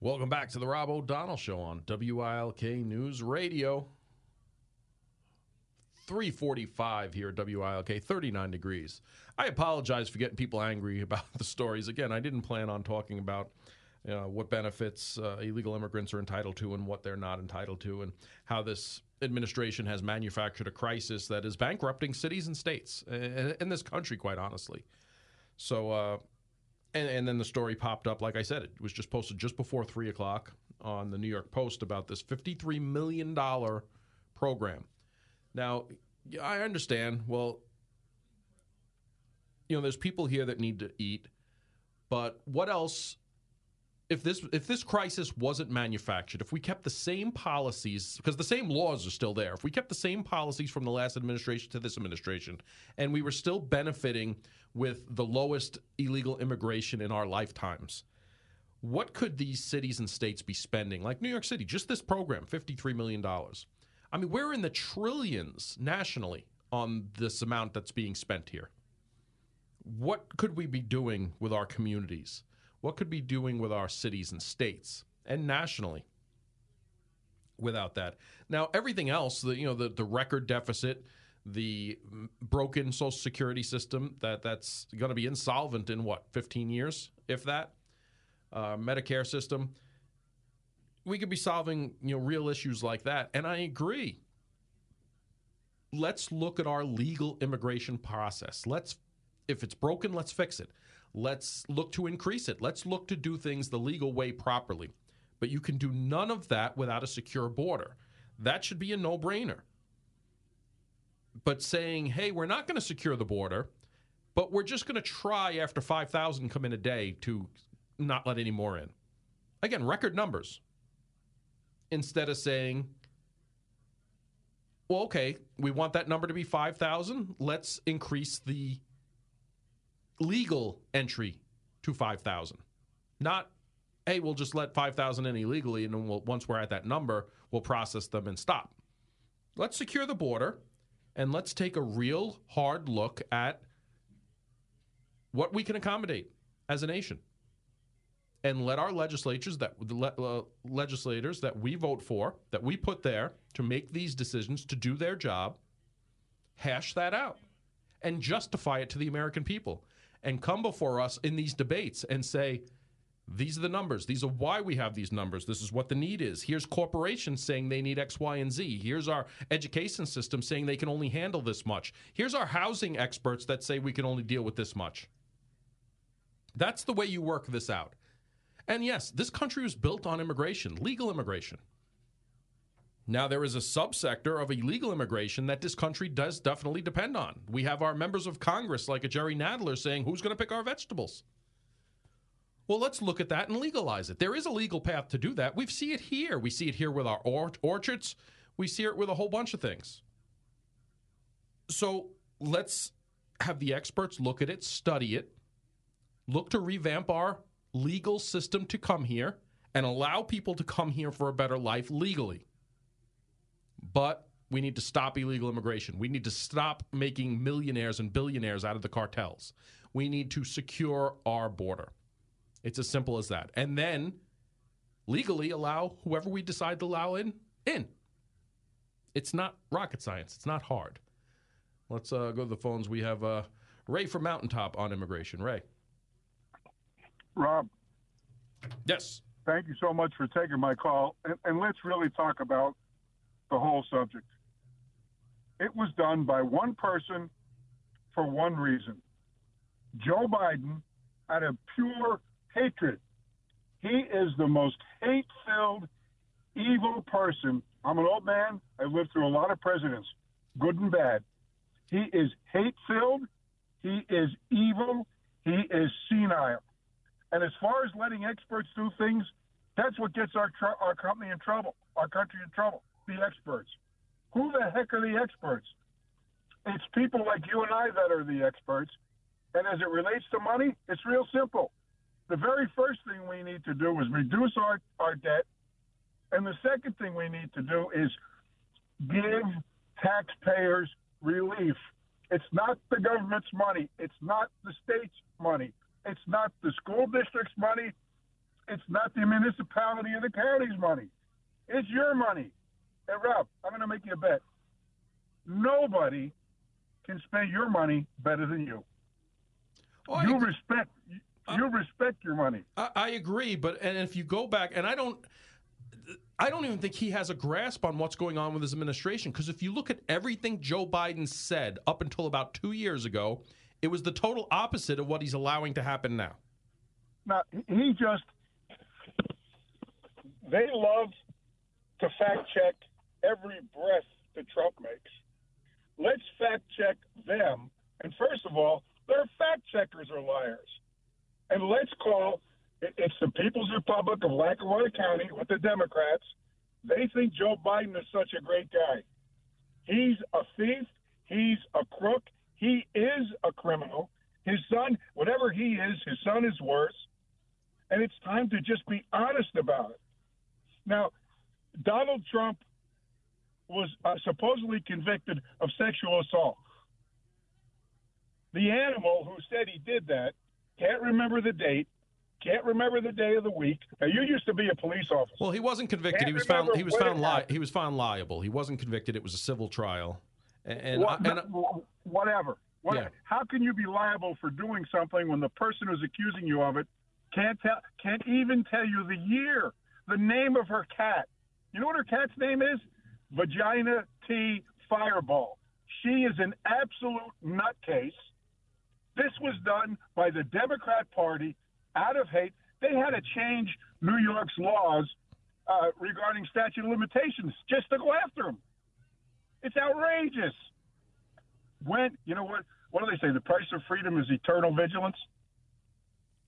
Welcome back to the Rob O'Donnell Show on WILK News Radio. 345 here at WILK, 39 degrees. I apologize for getting people angry about the stories. Again, I didn't plan on talking about you know, what benefits uh, illegal immigrants are entitled to and what they're not entitled to, and how this administration has manufactured a crisis that is bankrupting cities and states in, this country, quite honestly. So, uh, and, and, then the story popped up. Like I said, it was just posted just before three o'clock on the New York Post about this $53 million program. Now, I understand. Well, you know, there's people here that need to eat, but what else if this if this crisis wasn't manufactured, if we kept the same policies because the same laws are still there, if we kept the same policies from the last administration to this administration, and we were still benefiting with the lowest illegal immigration in our lifetimes, what could these cities and states be spending? Like New York City, just this program, fifty-three million dollars. I mean, we're in the trillions nationally on this amount that's being spent here. What could we be doing with our communities? What could be doing with our cities and states and nationally without that. Now, everything else, the you know the the record deficit, the broken Social Security system that that's going to be insolvent in what 15 years, if that. Uh, Medicare system. We could be solving you know real issues like that, and I agree. Let's look at our legal immigration process. Let's, if it's broken, let's fix it. Let's look to increase it. Let's look to do things the legal way properly. But you can do none of that without a secure border. That should be a no brainer. But saying, hey, we're not going to secure the border, but we're just going to try after 5,000 come in a day to not let any more in. Again, record numbers. Instead of saying, well, okay, we want that number to be 5,000. Let's increase the legal entry to 5,000. Not, hey, we'll just let 5,000 in illegally, and then we'll, once we're at that number, we'll process them and stop. Let's secure the border, and let's take a real hard look at what we can accommodate as a nation. And let our legislatures that uh, legislators that we vote for, that we put there to make these decisions to do their job, hash that out and justify it to the American people and come before us in these debates and say, these are the numbers. These are why we have these numbers. This is what the need is. Here's corporations saying they need X, Y, and Z. Here's our education system saying they can only handle this much. Here's our housing experts that say we can only deal with this much. That's the way you work this out. And yes, this country was built on immigration, legal immigration. Now, there is a subsector of illegal immigration that this country does definitely depend on. We have our members of Congress, like a Jerry Nadler, saying, Who's going to pick our vegetables? Well, let's look at that and legalize it. There is a legal path to do that. We see it here. We see it here with our or- orchards. We see it with a whole bunch of things. So let's have the experts look at it, study it, look to revamp our legal system to come here and allow people to come here for a better life legally. But we need to stop illegal immigration. We need to stop making millionaires and billionaires out of the cartels. We need to secure our border. It's as simple as that. And then legally allow whoever we decide to allow in in. It's not rocket science. It's not hard. Let's uh, go to the phones. We have uh, Ray from Mountaintop on immigration. Ray. Rob. Yes. Thank you so much for taking my call. And, and let's really talk about the whole subject. It was done by one person for one reason. Joe Biden, out of pure hatred, he is the most hate filled, evil person. I'm an old man. I've lived through a lot of presidents, good and bad. He is hate filled. He is evil. He is senile. And as far as letting experts do things, that's what gets our, tr- our company in trouble, our country in trouble the experts. Who the heck are the experts? It's people like you and I that are the experts. And as it relates to money, it's real simple. The very first thing we need to do is reduce our, our debt. And the second thing we need to do is give taxpayers relief. It's not the government's money. It's not the state's money. It's not the school district's money. it's not the municipality or the county's money. It's your money. Hey, Rob, I'm going to make you a bet. Nobody can spend your money better than you. Oh, well, you I, respect uh, you respect your money. I, I agree, but and if you go back, and I don't. I don't even think he has a grasp on what's going on with his administration because if you look at everything Joe Biden said up until about two years ago, it was the total opposite of what he's allowing to happen now. Now, he just, they love to fact check every breath that Trump makes. Let's fact check them. And first of all, their fact checkers are liars. And let's call it's the People's Republic of Lackawanna County with the Democrats. They think Joe Biden is such a great guy. He's a thief. He's a crook. He is a criminal. His son, whatever he is, his son is worse. And it's time to just be honest about it. Now, Donald Trump was uh, supposedly convicted of sexual assault. The animal who said he did that can't remember the date, can't remember the day of the week. Now, you used to be a police officer. Well, he wasn't convicted. Can't he was found. He was found li- He was found liable. He wasn't convicted. It was a civil trial. And, and, What- and whatever. What, Yeah. How can you be liable for doing something when the person who's accusing you of it can't tell, can't even tell you the year, the name of her cat? You know what her cat's name is? Vagina T Fireball. She is an absolute nutcase. This was done by the Democrat Party out of hate. They had to change New York's laws uh, regarding statute of limitations just to go after him. It's outrageous. When you know what? What do they say? The price of freedom is eternal vigilance.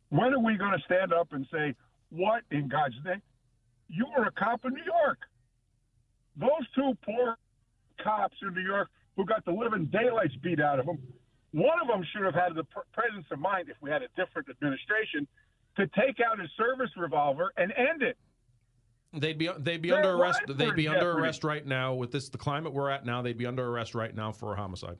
When are we going to stand up and say, "What in God's name? You were a cop in New York. Those two poor cops in New York who got the living daylights beat out of them. One of them should have had the presence of mind, if we had a different administration, to take out his service revolver and end it. they'd be they'd be They're under arrest. They'd be under jeopardy. arrest right now with this the climate we're at now. They'd be under arrest right now for a homicide.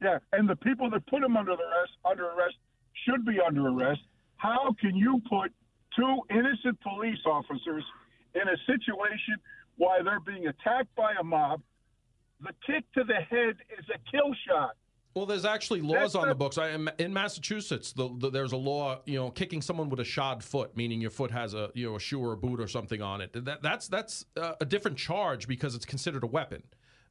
Yeah, and the people that put him under the arrest under arrest should be under arrest. How can you put two innocent police officers in a situation while they're being attacked by a mob? The kick to the head is a kill shot. Well, there's actually laws That's on the books. I, in- in Massachusetts, the, the, there's a law, you know, kicking someone with a shod foot, meaning your foot has a you know a shoe or a boot or something on it. That, that's that's uh, a different charge because it's considered a weapon,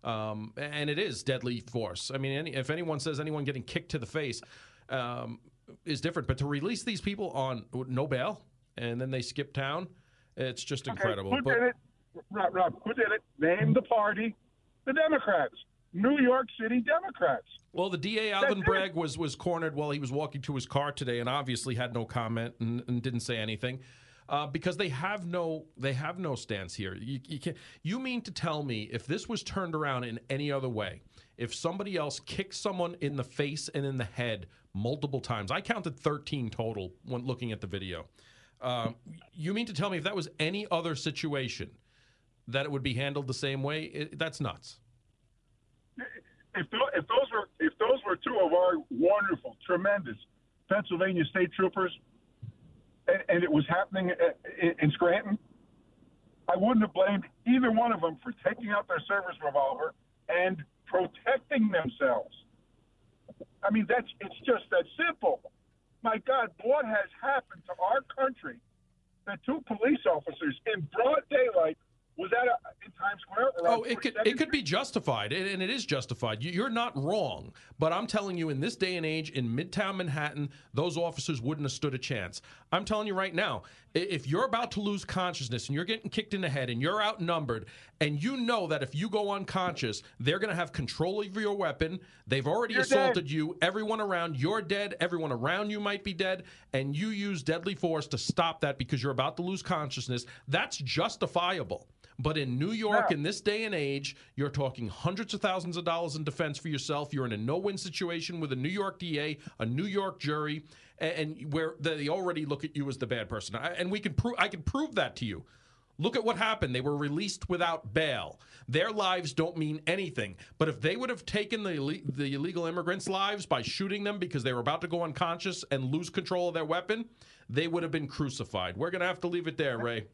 um, and it is deadly force. I mean, any, if anyone says anyone getting kicked to the face um, is different, but to release these people on no bail and then they skip town, it's just incredible. Who But did it? Rob, Rob, who did it? Name the party. The Democrats. New York City Democrats. Well, the DA Alvin. Bragg was was cornered while he was walking to his car today, and obviously had no comment and, and didn't say anything. Uh, because they have no they have no stance here. You, you can you mean to tell me if this was turned around in any other way, if somebody else kicked someone in the face and in the head multiple times, I counted thirteen total when looking at the video. Um, you mean to tell me if that was any other situation, that it would be handled the same way? It, that's nuts. if, tho- if those were if those were two of our wonderful, tremendous Pennsylvania state troopers, and, and it was happening i- in, in Scranton, I wouldn't have blamed either one of them for taking out their service revolver and protecting themselves. I mean, that's it's just that simple. My God, what has happened to our country that two police officers in broad daylight was that a, in Times Square? Oh, it could it could be justified, and it is justified. You- You're not wrong, but I'm telling you, in this day and age, in Midtown Manhattan, those officers wouldn't have stood a chance. I'm telling you right now, if you're about to lose consciousness and you're getting kicked in the head and you're outnumbered, and you know that if you go unconscious, they're going to have control over your weapon. They've already You're assaulted dead. you. Everyone around you're dead. Everyone around you might be dead, and you use deadly force to stop that because you're about to lose consciousness. That's justifiable. But in New York, no. in this day and age, you're talking hundreds of thousands of dollars in defense for yourself. You're in a no-win situation with a New York DA, a New York jury, and, and where they already look at you as the bad person. I, and we can prove I can prove that to you. Look at what happened. They were released without bail. Their lives don't mean anything. But if they would have taken the, the illegal immigrants' lives by shooting them because they were about to go unconscious and lose control of their weapon, they would have been crucified. We're going to have to leave it there, Ray.